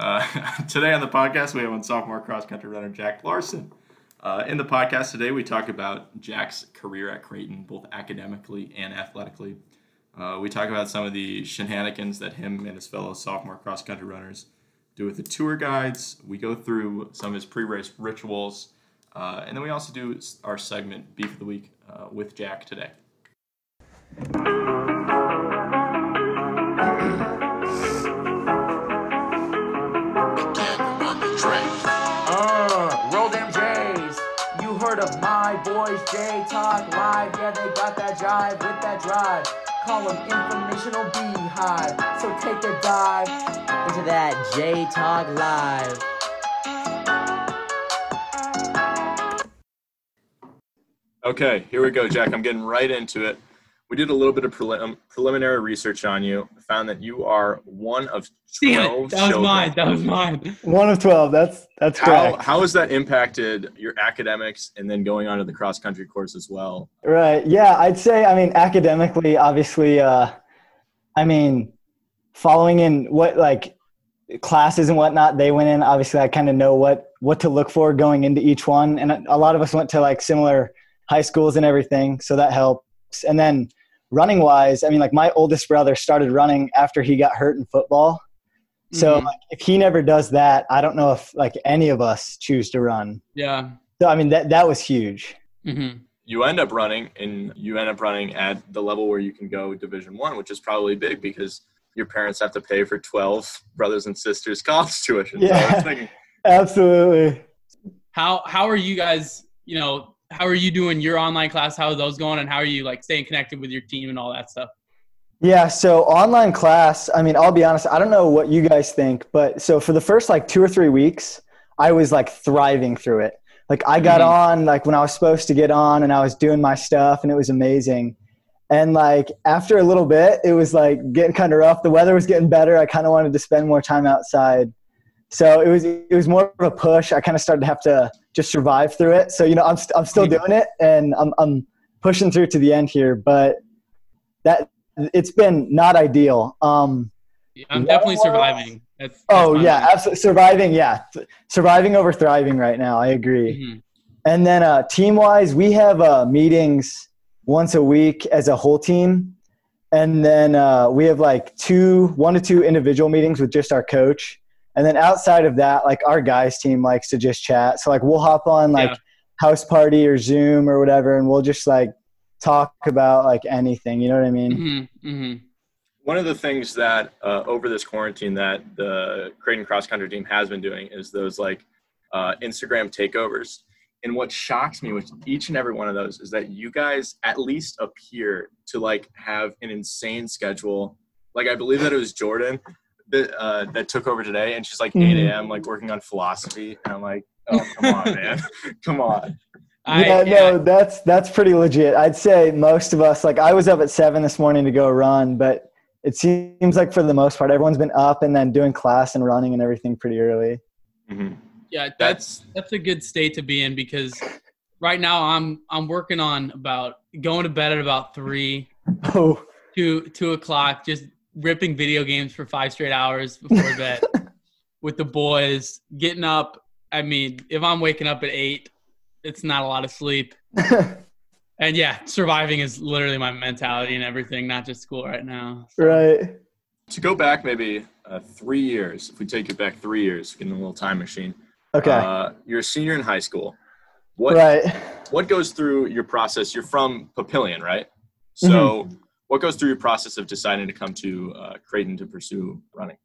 Uh, today on the podcast, we have on sophomore cross country runner Jack Larson. Uh, in the podcast today, we talk about Jack's career at Creighton, both academically and athletically. Uh, we talk about some of the shenanigans that him and his fellow sophomore cross country runners do with the tour guides. We go through some of his pre race rituals. Uh, and then we also do our segment, Beef of the Week, uh, with Jack today. Boys, J Talk Live. Yeah, they got that jive with that drive. Call them informational beehive. So take a dive into that J Talk Live. Okay, here we go, Jack. I'm getting right into it. We did a little bit of prelim- preliminary research on you. Found that you are one of Damn twelve it, that was children. mine. That was mine. One of twelve. That's that's How correct. how has that impacted your academics and then going on to the cross country course as well? Right. Yeah, I'd say. I mean, academically, obviously. Uh, I mean, following in what like classes and whatnot they went in. Obviously, I kind of know what what to look for going into each one, and a lot of us went to like similar high schools and everything, so that helps. And then running wise, I mean, like my oldest brother started running after he got hurt in football. So Mhm. like, if he never does that, I don't know if like any of us choose to run. Yeah. So I mean that that was huge. hmm You end up running, and you end up running at the level where you can go Division One, which is probably big because your parents have to pay for twelve brothers and sisters college tuition. So I Yeah. was thinking, Absolutely. How how are you guys? You know, how are you doing your online class? How are those going? And how are you like staying connected with your team and all that stuff? Yeah, so online class, I mean, I'll be honest, I don't know what you guys think, but so for the first like 2 or 3 weeks, I was like thriving through it. Like I got Mhm. on like when I was supposed to get on and I was doing my stuff and it was amazing. And like after a little bit, it was like getting kind of rough. The weather was getting better. I kind of wanted to spend more time outside. So it was it was more of a push. I kind of started to have to just survive through it. So you know, I'm st- I'm still doing it and I'm I'm pushing through to the end here, but that it's been not ideal. Um, I'm definitely surviving. That's, that's oh yeah, absolutely surviving. Yeah, surviving over thriving right now. I agree. Mhm. And then uh, team wise, we have uh, meetings once a week as a whole team, and then uh, we have like two, one to two individual meetings with just our coach. And then outside of that, like our guys team likes to just chat. So like we'll hop on like Yeah. house party or Zoom or whatever, and we'll just like talk about like anything. You know what I mean? Mhm. Mhm. one of the things that uh, over this quarantine that the Creighton cross country team has been doing is those like uh, Instagram takeovers. And what shocks me with each and every one of those is that you guys at least appear to like have an insane schedule. Like I believe that it was Jordan that uh, that took over today, and she's like 8 Mhm. a.m. like working on philosophy, and I'm like, oh come on, man, come on. I, yeah, yeah, no, that's that's pretty legit. I'd say most of us, like I was up at seven this morning to go run, but it seems like for the most part, everyone's been up and then doing class and running and everything pretty early. Mhm. yeah, that's that's a good state to be in because right now I'm I'm working on about going to bed at about three, Oh, two two o'clock, just ripping video games for five straight hours before bed with the boys. Getting up, I mean, if I'm waking up at eight, it's not a lot of sleep. And yeah, surviving is literally my mentality and everything, not just school right now. So, right. To go back maybe uh, three years, if we take it back three years, get in a little time machine. Okay. Uh, you're a senior in high school. What right. what goes through your process? You're from Papillion, right? So Mm-hmm. What goes through your process of deciding to come to uh, Creighton to pursue running?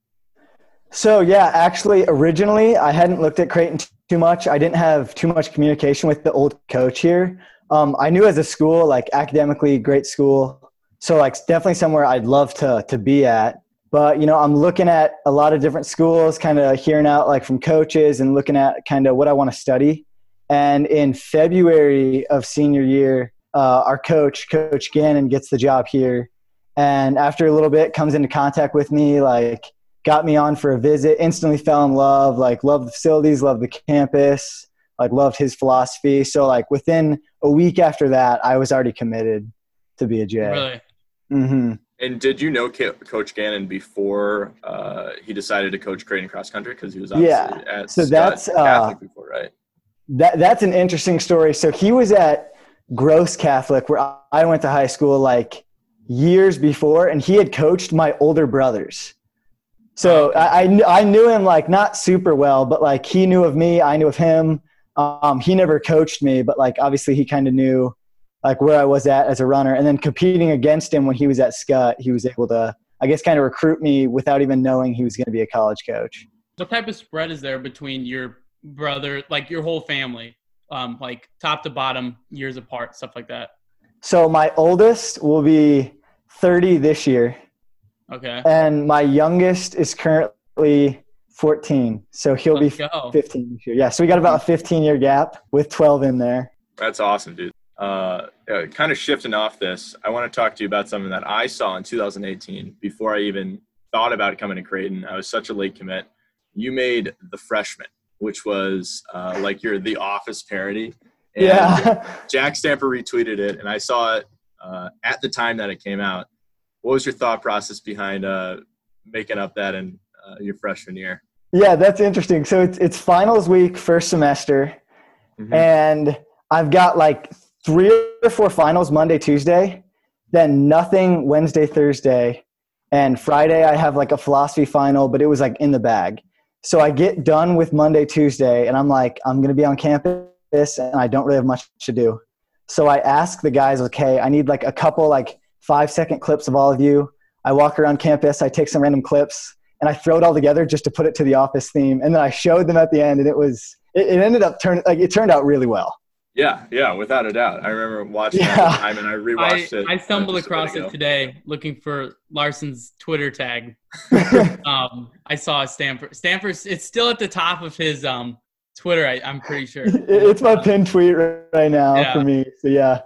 So yeah, actually, originally I hadn't looked at Creighton too much. I didn't have too much communication with the old coach here. Um, I knew as a school, like academically, great school. So like definitely somewhere I'd love to to be at. But you know, I'm looking at a lot of different schools, kind of hearing out like from coaches and looking at kind of what I want to study. And in February of senior year, uh, our coach, Coach Gannon, gets the job here. And after a little bit, comes into contact with me, like got me on for a visit. Instantly fell in love. Like loved the facilities, loved the campus, like loved his philosophy. So like within a week after that, I was already committed to be a J. Really? Mm-hmm. And did you know Coach Gannon before uh, he decided to coach Creighton cross country? Because he was Yeah. at So Skutt that's, uh, before, right? That that's an interesting story. So he was at Gross Catholic, where I went to high school, like years before, and he had coached my older brothers. So I I I knew him like not super well, but like he knew of me, I knew of him. Um, he never coached me, but like obviously he kind of knew like where I was at as a runner, and then competing against him when he was at Skutt, he was able to I guess kind of recruit me without even knowing he was going to be a college coach. What type of spread is there between your brother, like your whole family, um, like top to bottom, years apart, stuff like that? So my oldest will be 30 this year, Okay. and my youngest is currently 14. So he'll Let's be go. 15 this year. Yeah, so we got about a 15 year gap with 12 in there. That's awesome, dude. Uh, kind of shifting off this, I want to talk to you about something that I saw in 2018 before I even thought about coming to Creighton. I was such a late commit. You made the freshman, which was uh, like your The Office parody. And Yeah. Jack Stamper retweeted it, and I saw it uh, at the time that it came out. What was your thought process behind uh, making up that in uh, your freshman year? yeah, that's interesting. So it's, it's finals week, first semester, Mhm. and I've got like three or four finals Monday, Tuesday, then nothing Wednesday, Thursday, and Friday I have like a philosophy final, but it was like in the bag. So I get done with Monday, Tuesday, and I'm like, I'm gonna be on campus, and I don't really have much to do. So I ask the guys, okay, I need like a couple like five second clips of all of you. I walk around campus, I take some random clips, and I throw it all together just to put it to the office theme. And then I showed them at the end, and it was it, it ended up turning like it turned out really well. Yeah, yeah, without a doubt. I remember watching it Yeah. the time, and I I, rewatched it. I stumbled uh, just a bit across it today looking for Larson's Twitter tag. Um, I saw Stanford. Stanford's it's still at the top of his um Twitter. I, I'm pretty sure. it's my pinned tweet right now Yeah. for me. So yeah,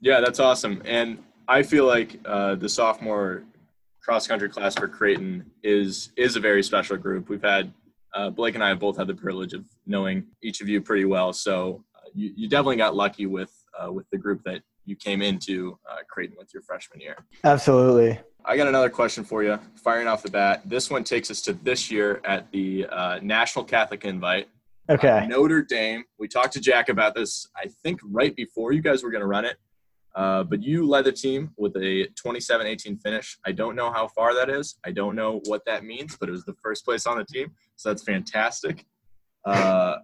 Yeah, that's awesome. And I feel like uh, the sophomore cross country class for Creighton is is a very special group. We've had uh, Blake and I have both had the privilege of knowing each of you pretty well. So uh, you, you definitely got lucky with uh, with the group that you came into uh, Creighton with your freshman year. absolutely. I got another question for you, firing off the bat. This one takes us to this year at the uh, National Catholic Invite. Uh, Okay. Notre Dame. We talked to Jack about this, I think, right before you guys were going to run it. Uh, but you led the team with a 27 18 finish. I don't know how far that is. I don't know what that means, but it was the first place on the team. So that's fantastic. Uh,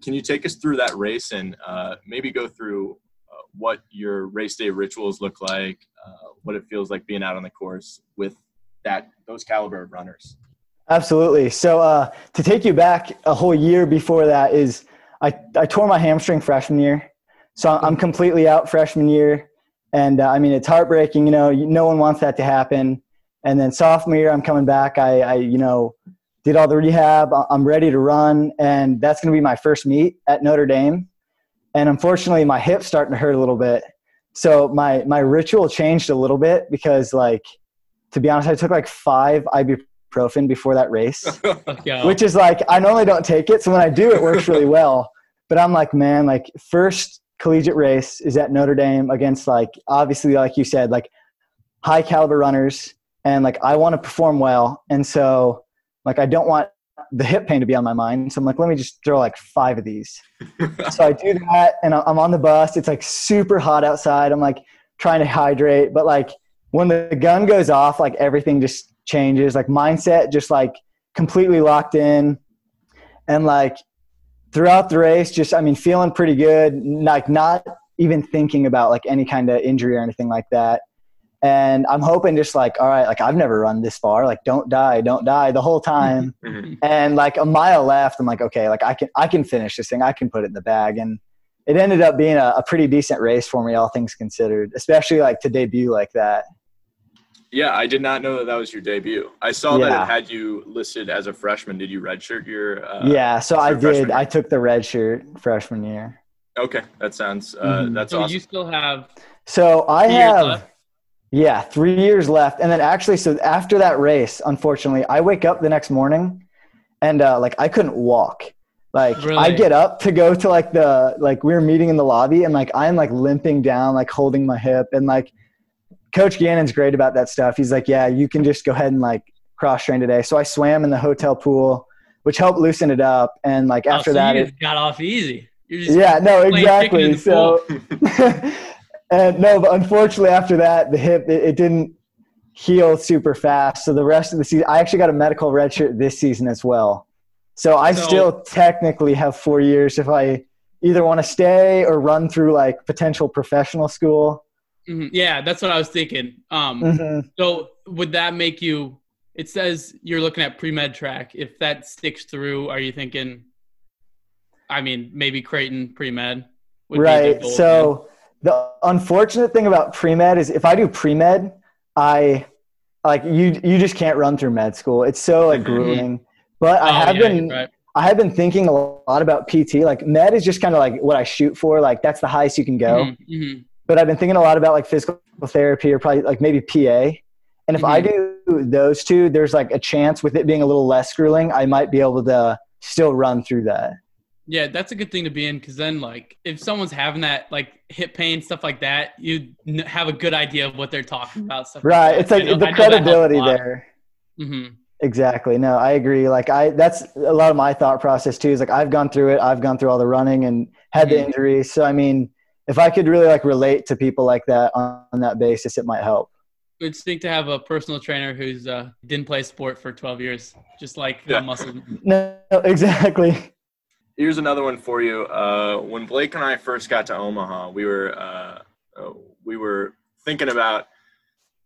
can you take us through that race and uh, maybe go through uh, what your race day rituals look like, uh, what it feels like being out on the course with that those caliber of runners? Absolutely. So uh, to take you back a whole year before that is I, I tore my hamstring freshman year. So I'm- I'm completely out freshman year. And uh, I mean, it's heartbreaking, you know, no one wants that to happen. And then sophomore year, I'm coming back. I, I you know, did all the rehab. I'm ready to run. And that's going to be my first meet at Notre Dame. And unfortunately, my hip's starting to hurt a little bit. So my, my ritual changed a little bit because like, to be honest, I took like five ibuprofen before that race which is like I normally don't take it. So when I do, it works really well. But I'm like, man, like first collegiate race is at Notre Dame against like obviously like you said, like high caliber runners, and like I want to perform well, and so like I don't want the hip pain to be on my mind. So I'm like, let me just throw like five of these. so I do that, and I'm on the bus. It's like super hot outside. I'm like trying to hydrate, but like when the gun goes off, like everything just changes. Like mindset, just like completely locked in, and like throughout the race, just I mean, feeling pretty good. Like not even thinking about like any kind of injury or anything like that. And I'm hoping just like, all right, like I've never run this far. Like, don't die, don't die the whole time. Mhm. and like a mile left, I'm like, okay, like I can I can finish this thing. I can put it in the bag. And it ended up being a, a pretty decent race for me, all things considered, especially like to debut like that. Yeah, I did not know that that was your debut. I saw that it had you listed as a freshman. Did you redshirt your? Uh, yeah, so I did. year? I took the redshirt freshman year. Okay, that sounds. Uh, Mhm. That's so awesome. you still have So I have, left? Yeah, three years left. And then actually, so after that race, unfortunately, I wake up the next morning and uh, like I couldn't walk. Like I get up to go to like the like we were meeting in the lobby and like I'm like limping down, like holding my hip and like Coach Gannon's great about that stuff. He's like, yeah, you can just go ahead and like cross train today. So I swam in the hotel pool, which helped loosen it up. And like Oh, after so that, it, got off easy. Yeah, no, playing chicken in exactly. So, and no, but unfortunately after that, the hip it, it didn't heal super fast. So the rest of the season, I actually got a medical redshirt this season as well. So I So- still technically have four years if I either want to stay or run through like potential professional school. Mhm. yeah, that's what I was thinking. Um, hmm So would that make you? It says you're looking at pre med track. If that sticks through, are you thinking? I mean, maybe Creighton pre med. Right. So the unfortunate thing about pre med is if I do pre med, I like you. You just can't run through med school. It's so like Mhm. grueling. But Oh, I have been Right. I have been thinking a lot about PT. Like med is just kind of like what I shoot for. Like that's the highest you can go. Mhm, mhm. But I've been thinking a lot about like physical therapy or probably like maybe PA. And if I do those two, there's like a chance with it being a little less grueling, I might be able to still run through that. Yeah, that's a good thing to be in because then, like, if someone's having that, like, hip pain stuff like that, you n- have a good idea of what they're talking about. Stuff Right. It's like the credibility there. hmm Exactly. No, I agree. Like I, that's a lot of my thought process too. Is like I've gone through it. I've gone through all the running and had the Mhm. injuries. So I mean, if I could really like relate to people like that on, on that basis, it might help. It's neat to have a personal trainer who's uh, didn't play sport for 12 years, just like Yeah. yeah. muscle. No, no, exactly. Here's another one for you. Uh, when Blake and I first got to Omaha, we were uh, uh, we were thinking about.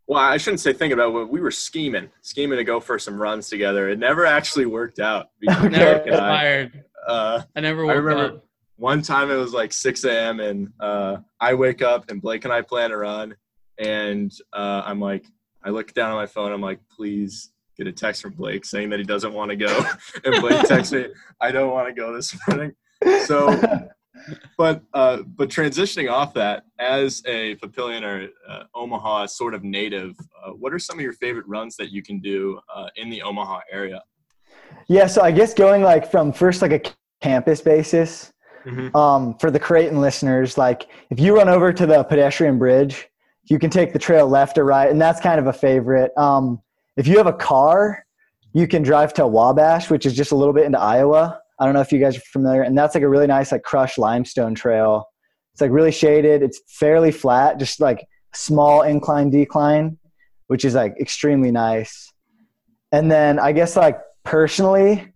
Well, I shouldn't say thinking about. it. We were scheming, scheming to go for some runs together. It never actually worked out. Never and I. fired. Uh, I never I remember- up. one time it was like 6 a.m. and uh, I wake up and Blake and I plan to run, and uh, I'm like, I look down on my phone. I'm like, please get a text from Blake saying that he doesn't want to go, and Blake texts me, I don't want to go this morning. So, but uh, but transitioning off that, as a Papillion or uh, Omaha sort of native, uh, what are some of your favorite runs that you can do uh, in the Omaha area? yeah. So I guess going like from first like a campus basis, um, for the Creighton listeners, like if you run over to the pedestrian bridge, you can take the trail left or right, and that's kind of a favorite. Um, if you have a car, you can drive to Wabash, which is just a little bit into Iowa. I don't know if you guys are familiar, and that's like a really nice like crushed limestone trail. It's like really shaded. It's fairly flat, just like small incline decline, which is like extremely nice. And then I guess like personally,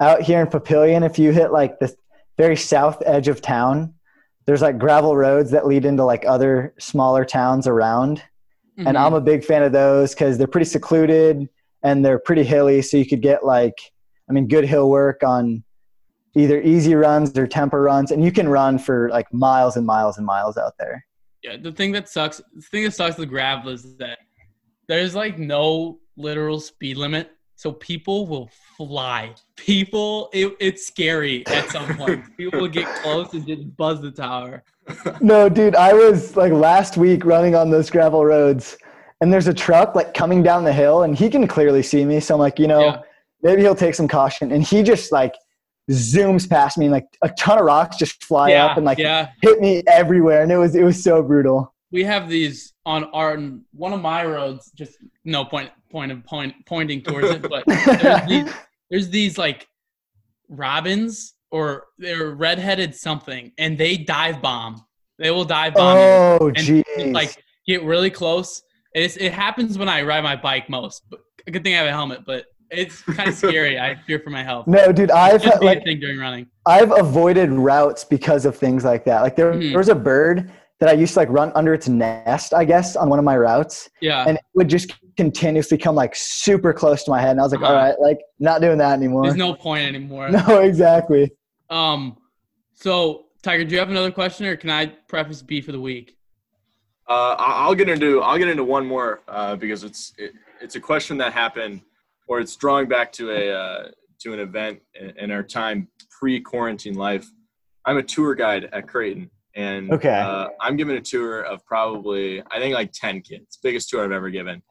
out here in Papillion, if you hit like the very south edge of town, there's like gravel roads that lead into like other smaller towns around. And Mhm. I'm a big fan of those because they're pretty secluded and they're pretty hilly. So you could get like, I mean, good hill work on either easy runs or tempo runs. And you can run for like miles and miles and miles out there. Yeah, the thing that sucks, the thing that sucks with gravel is that there's like no literal speed limit, so people will fly. People, it, it's scary at some point. people will get close and just buzz the tower. No, dude, I was like last week running on those gravel roads and there's a truck like coming down the hill and he can clearly see me. So I'm like, you know, Yeah. maybe he'll take some caution. And he just like zooms past me and like a ton of rocks just fly yeah, up and like yeah. hit me everywhere. And it was, it was so brutal. We have these on our on one of my roads. Just no point point of point pointing towards it, but there's these, there's these like robins or they're redheaded something, and they dive bomb. They will dive bomb. oh, just, like get really close. It's, it happens when I ride my bike most. But a good thing I have a helmet, but it's kind of scary. I fear for my health. no, dude, I've had, like, thing during running. I've avoided routes because of things like that. Like there, Mhm. there was a bird that I used to like run under its nest, I guess, on one of my routes. Yeah. and it would just continuously come like super close to my head and i was like Uh-huh. all right like not doing that anymore There's no point anymore. no exactly Um. So Tiger, do you have another question, or can I preface B for the week? Uh, I- I'll get into I'll get into one more uh, because it's it, it's a question that happened, or it's drawing back to a uh, to an event in, in our time pre quarantine life. I'm a tour guide at Creighton, and Okay. uh, I'm giving a tour of probably I think like ten kids, biggest tour I've ever given,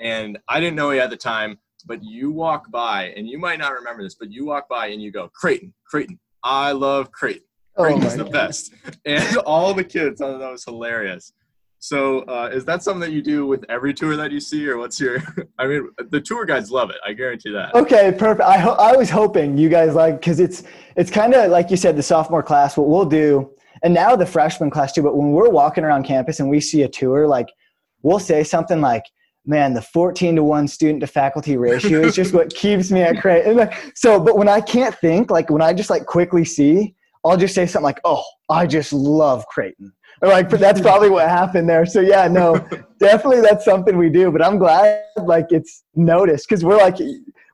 and I didn't know you at the time. But you walk by, and you might not remember this, but you walk by and you go, Creighton, Creighton. I love Creighton. oh Creighton's my the God. best. And all the kids, thought that was hilarious. So, uh, is that something that you do with every tour that you see, or what's your? I mean, the tour guides love it. I guarantee that. Okay, perfect. I ho- I was hoping you guys like because it's it's kind of like you said the sophomore class. What we'll do, and now the freshman class too. But when we're walking around campus and we see a tour, like we'll say something like, "Man, the fourteen to one student to faculty ratio is just what keeps me at Creighton." Like, So, but when I can't think, like when I just like quickly see, I'll just say something like, "Oh, I just love Creighton." Or like that's probably what happened there. So yeah, no, definitely that's something we do. But I'm glad like it's noticed because we're like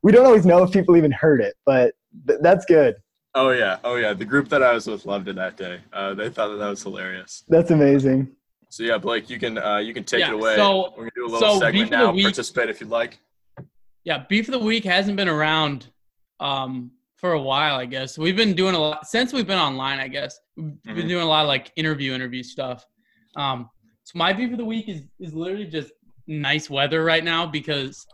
we don't always know if people even heard it, but th- that's good. Oh yeah, oh yeah. The group that I was with loved it that day. Uh, they thought that that was hilarious. That's amazing. So yeah, Blake, you can uh, you can take Yeah, it away. so- We're gonna do a little so segment beef of the now. week- Participate if you'd like. Yeah, beef of the week hasn't been around um, for a while. I guess we've been doing a lot since we've been online. I guess we've Mhm. been doing a lot of like interview interview stuff. Um, so my beef of the week is is literally just nice weather right now because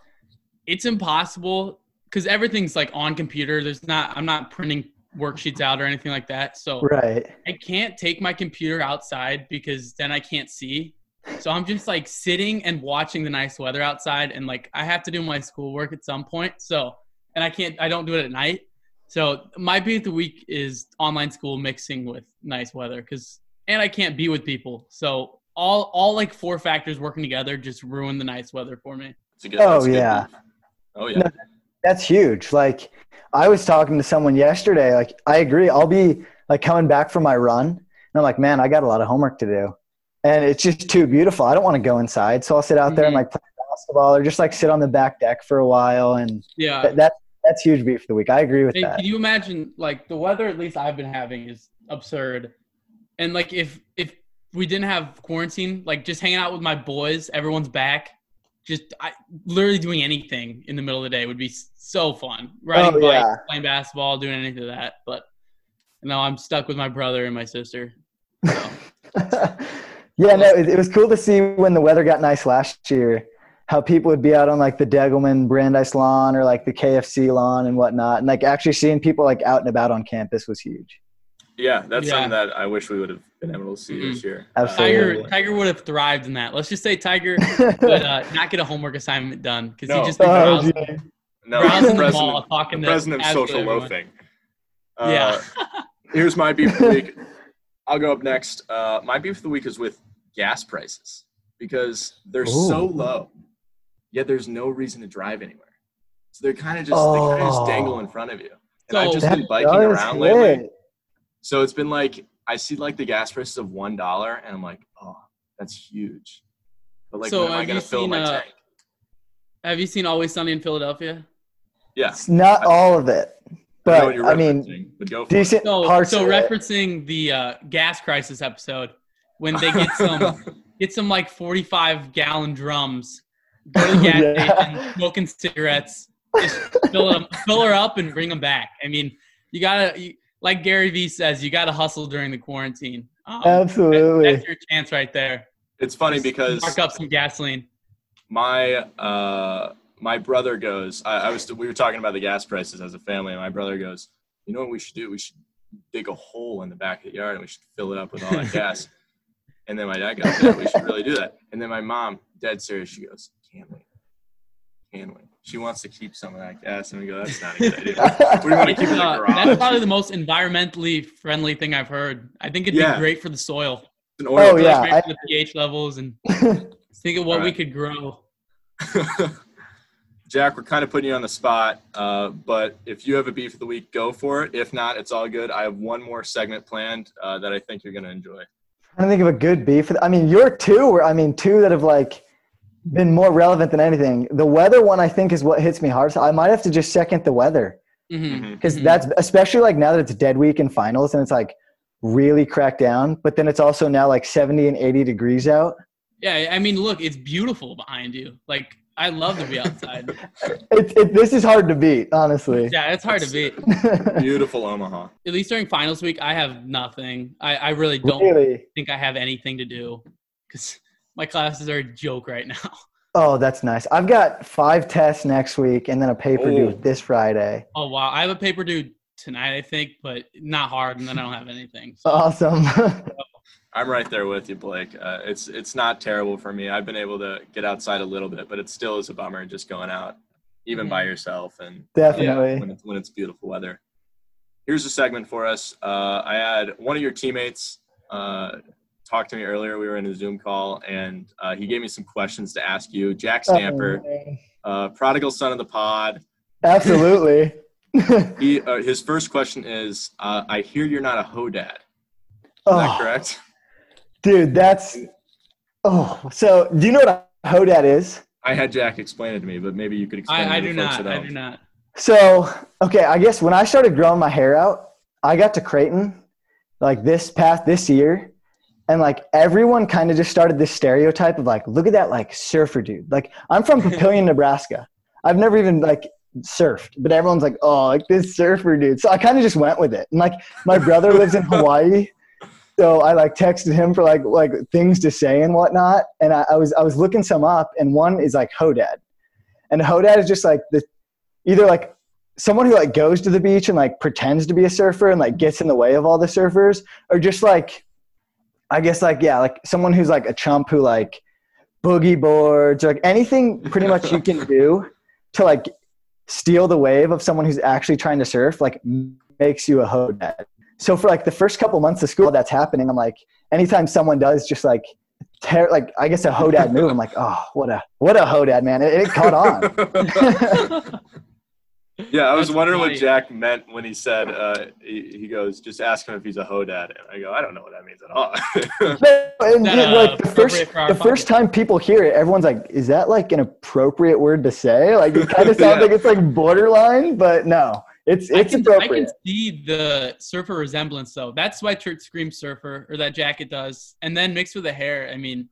it's impossible because everything's like on computer. There's not I'm not printing worksheets out or anything like that. So Right. I can't take my computer outside because then I can't see. So I'm just like sitting and watching the nice weather outside and like I have to do my schoolwork at some point. So and I can't I don't do it at night. So my beat of the week is online school mixing with nice weather cuz and I can't be with people. So all all like four factors working together just ruin the nice weather for me. It's a good, Oh, that's a good oh, yeah. beef. Oh yeah. That's huge. Like I was talking to someone yesterday. Like I agree. I'll be like coming back from my run, and I'm like, man, I got a lot of homework to do, and it's just too beautiful. I don't want to go inside, so I'll sit out there and Mhm. like play basketball or just like sit on the back deck for a while, and Yeah. that, that that's huge beat for the week. I agree with Hey, that. can you imagine like the weather at least I've been having is absurd. And like if if we didn't have quarantine, like just hanging out with my boys, everyone's back, just I, literally doing anything in the middle of the day would be so fun. Riding Oh, bikes, yeah. playing basketball, doing anything of that. But no, I'm stuck with my brother and my sister. So, yeah, no, it, it was cool to see when the weather got nice last year. How people would be out on like the Deglman Brandeis lawn or like the KFC lawn and whatnot, and like actually seeing people like out and about on campus was huge. Yeah, that's Yeah. something that I wish we would have been able to see this year. Absolutely. Tiger Tiger would have thrived in that. Let's just say Tiger would uh, not get a homework assignment done because No. he just be Oh, browsing, gee. no, browsing the the mall, president, talking the to president of social everyone. loafing. Uh, Yeah. here's my beef of the week. I'll go up next. Uh, my beef of the week is with gas prices because they're so low, yet there's no reason to drive anywhere. So they're kind of just they kind of just Oh. dangle in front of you. And I've just That been biking does around lately. Hit. So it's been like I see like the gas prices of one dollar, and I'm like, oh, that's huge. But like, So when am I gonna you fill seen, my uh, tank? Have you seen Always Sunny in Philadelphia? Yeah, It's not all of it, but what you're I mean, referencing, but go it. decent So, parts. so of it. referencing the uh, gas crisis episode, when they get some get some like forty five gallon drums, go to the gas Yeah. station, smoking cigarettes, just fill them, fill her up, and bring them back. I mean, you gotta you, like Gary Vee says, you gotta hustle during the quarantine. Um, that- Absolutely. that's your chance right there. it's funny Just because mark up some gasoline. my uh my brother goes I, I was we were talking about the gas prices as a family and my brother goes you know what we should do we should dig a hole in the back of the yard and we should fill it up with all that gas and then my dad goes yeah we should really do that and then my mom dead serious she goes Can't we can we she wants to keep some of that gas and we go that's not a good idea we want to keep it in the Uh, garage that's probably the most environmentally friendly thing I've heard. I think it'd Yeah. be great for the soil. It's an oil Oh, yeah. Great I- for the pH levels and think of what we could grow. Jack, we're kind of putting you on the spot, uh, but if you have a beef of the week, go for it. If not, it's all good. I have one more segment planned uh, that I think you're going to enjoy. trying to think of a good beef. I mean, your two I mean, two that have like been more relevant than anything. The weather one, I think, is what hits me hard. So I might have to just second the weather Mhm. Mhm. because Mhm. that's especially like now that it's dead week in finals and it's like really cracked down. But then it's also now like 70 and 80 degrees out. Yeah, I mean, look, it's beautiful behind you. Like, I love to be outside. It, it, this is hard to beat, honestly. yeah, it's hard to beat. Beautiful Omaha. At least during finals week, I have nothing. I, I really don't really? think I have anything to do because my classes are a joke right now. Oh, that's nice. I've got five tests next week and then a paper Oh. due this Friday. Oh wow, I have a paper due tonight, I think, but not hard, and then I don't have anything. So Awesome. I'm right there with you, Blake. Uh, it's it's not terrible for me. I've been able to get outside a little bit, but it still is a bummer just going out, even by yourself, and Definitely. when it's when it's beautiful weather. Here's a segment for us. Uh, I had one of your teammates uh, talk to me earlier. We were in a Zoom call, and uh, he gave me some questions to ask you. Jack Stamper, uh, prodigal son of the pod. Absolutely. He uh, his first question is, uh, "I hear you're not a hodad." Is oh, that correct? dude, that's. Oh, so do you know what a hodad is? I had Jack explain it to me, but maybe you could explain it I, I to do not. I don't. do not. So, okay, I guess when I started growing my hair out, I got to Creighton like this past this year, and like everyone kind of just started this stereotype of like, look at that like surfer dude. Like I'm from Papillion, Nebraska. I've never even like surfed, but everyone's like, oh, like this surfer dude. So I kind of just went with it. And like my brother lives in Hawaii. So I like texted him for like like things to say and whatnot. And I, I was I was looking some up and one is like Hodad. And Hodad is just like the either like someone who like goes to the beach and like pretends to be a surfer and like gets in the way of all the surfers or just like i guess like yeah like someone who's like a chump who like boogie boards or like anything pretty much you can do to like steal the wave of someone who's actually trying to surf like makes you a hodad so for like the first couple months of school that's happening i'm like anytime someone does just like tear like i guess a hodad move i'm like oh what a what a hodad man. It, it caught on yeah, I was That's wondering what. Jack meant when he said uh, he, he goes, "Just ask him if he's a hodad," and I go, "I don't know what that means at all." and That, yeah, uh, like the first, appropriate for the first time people hear it, everyone's like, "Is that like an appropriate word to say?" Like it kind of sounds Yeah. like it's like borderline, but no, it's I it's can, I can see the surfer resemblance though. That sweatshirt screams surfer, or that jacket does, and then mixed with the hair. I mean,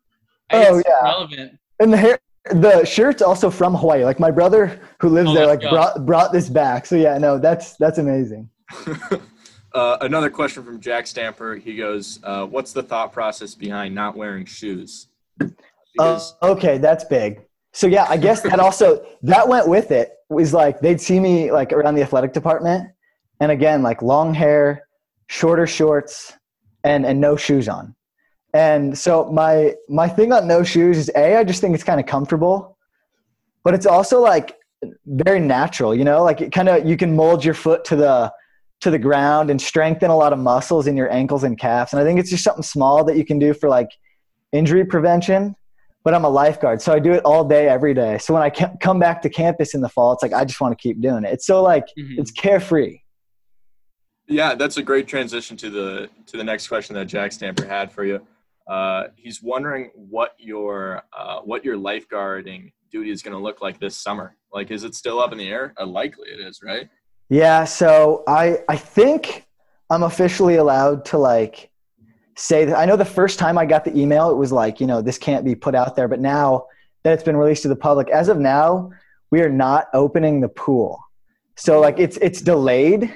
Oh, it's yeah. relevant. And the hair, the shirt's also from Hawaii. Like my brother who lives Oh, there, like go. brought brought this back. So yeah, no, that's that's amazing. uh, another question from Jack Stamper. He goes, uh, "What's the thought process behind not wearing shoes?" Uh, okay, that's big. So yeah, I guess that also that went with it. Was like they'd see me like around the athletic department, and again like long hair, shorter shorts, and and no shoes on. And so my my thing on no shoes is a I just think it's kind of comfortable, but it's also like very natural. You know, like it kind of you can mold your foot to the to the ground and strengthen a lot of muscles in your ankles and calves. And I think it's just something small that you can do for like injury prevention but I'm a lifeguard, so I do it all day, every day. So when I ca- come back to campus in the fall, it's like I just want to keep doing it. It's so like Mhm. it's carefree. yeah, that's a great transition to the to the next question that Jack Stamper had for you. Uh, he's wondering what your uh, what your lifeguarding duty is going to look like this summer. Like, is it still up in the air? Uh, likely, it is, right? Yeah, so I I think I'm officially allowed to like say that. I know the first time I got the email, it was like you know this can't be put out there, but now that it's been released to the public, as of now, we are not opening the pool. So like it's it's delayed.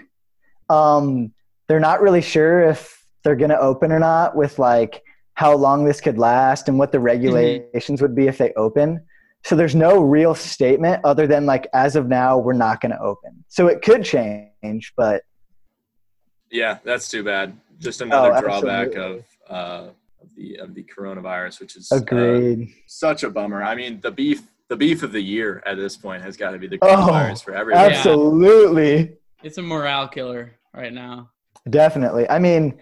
Um, they're not really sure if they're going to open or not with like how long this could last and what the regulations would be if they open. So there's no real statement other than like as of now we're not going to open. So it could change, but Yeah, that's too bad. Just another Oh, drawback of uh, of the of the coronavirus, which is uh, agreed. such a bummer. I mean, the beef the beef of the year at this point has got to be the Oh, coronavirus for everybody. Absolutely. It's a morale killer right now. Definitely. I mean,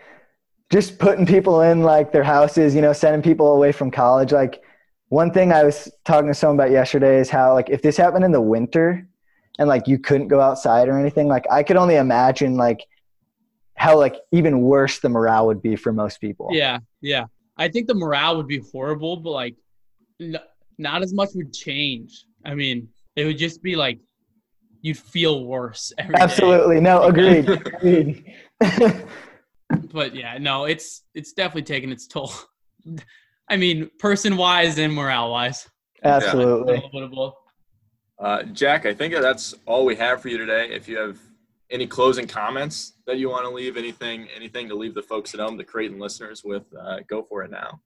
just putting people in like their houses, you know, sending people away from college. Like one thing I was talking to someone about yesterday is how like if this happened in the winter and like you couldn't go outside or anything, like I could only imagine like how like even worse the morale would be for most people. Yeah, yeah. I think the morale would be horrible, but like, n- not as much would change. I mean, it would just be like you'd feel worse every day. Absolutely. No, agreed. agreed. But yeah, no, it's it's definitely taking its toll. I mean, person wise and morale wise. Absolutely. Uh, Jack, I think that's all we have for you today. If you have any closing comments that you want to leave, anything anything to leave the folks at home, the Creighton listeners, with, uh, go for it now.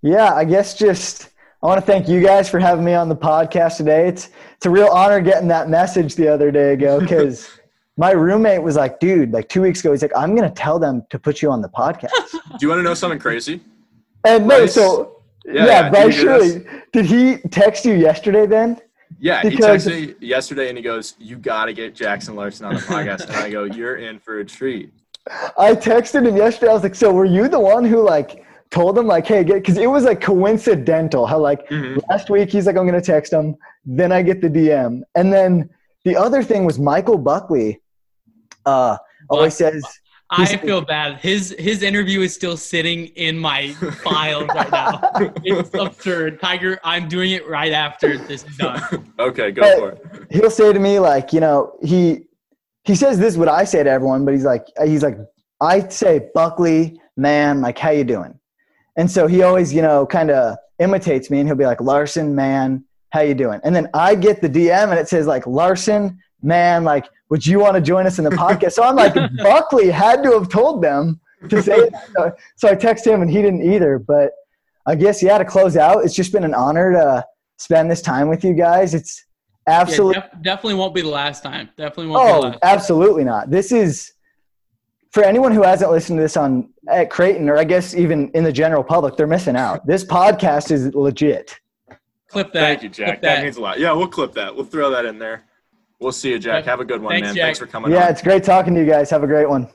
Yeah, I guess just I want to thank you guys for having me on the podcast today. It's it's a real honor getting that message the other day ago because my roommate was like, dude, like two weeks ago, he's like, I'm gonna tell them to put you on the podcast. Do you want to know something crazy? And no, Bryce- so Yeah, yeah, yeah, Bryce did you? Shirley, did he text you yesterday then? Yeah, he texted me yesterday and he goes, "You got to get Jackson Larson on the podcast." and I go, "You're in for a treat." I texted him yesterday. I was like, so were you the one who like told him like, hey, get because it was like coincidental how like Mhm. last week he's like, I'm gonna text him, then I get the DM, and then the other thing was Michael Buckley. Uh, always says I He's- feel bad. His his interview is still sitting in my files right now. It's absurd. Tiger, I'm doing it right after this is done. Okay, go But- for it. he'll say to me like, you know, he he says this is what I say to everyone, but he's like he's like I say Buckley, man, like how you doing? And so he always, you know, kind of imitates me and he'll be like Larson, man, how you doing? And then I get the DM and it says like Larson, man, like would you want to join us in the podcast? So I'm like Buckley had to have told them to say that. So, so I text him and he didn't either, but I guess yeah, to close out, it's just been an honor to spend this time with you guys. It's Yeah, absolutely def- definitely won't be the last time. Definitely won't be oh, the Oh, last. absolutely not. This is for anyone who hasn't listened to this on at Creighton, or I guess even in the general public, they're missing out. This podcast is legit. Clip that. Thank you, Clip Jack. That. means a lot. Yeah, we'll clip that. We'll throw that in there. We'll see you, Jack. Have a good one, Thanks, man. Jack. Thanks for coming Yeah, on. it's great talking to you guys. Have a great one.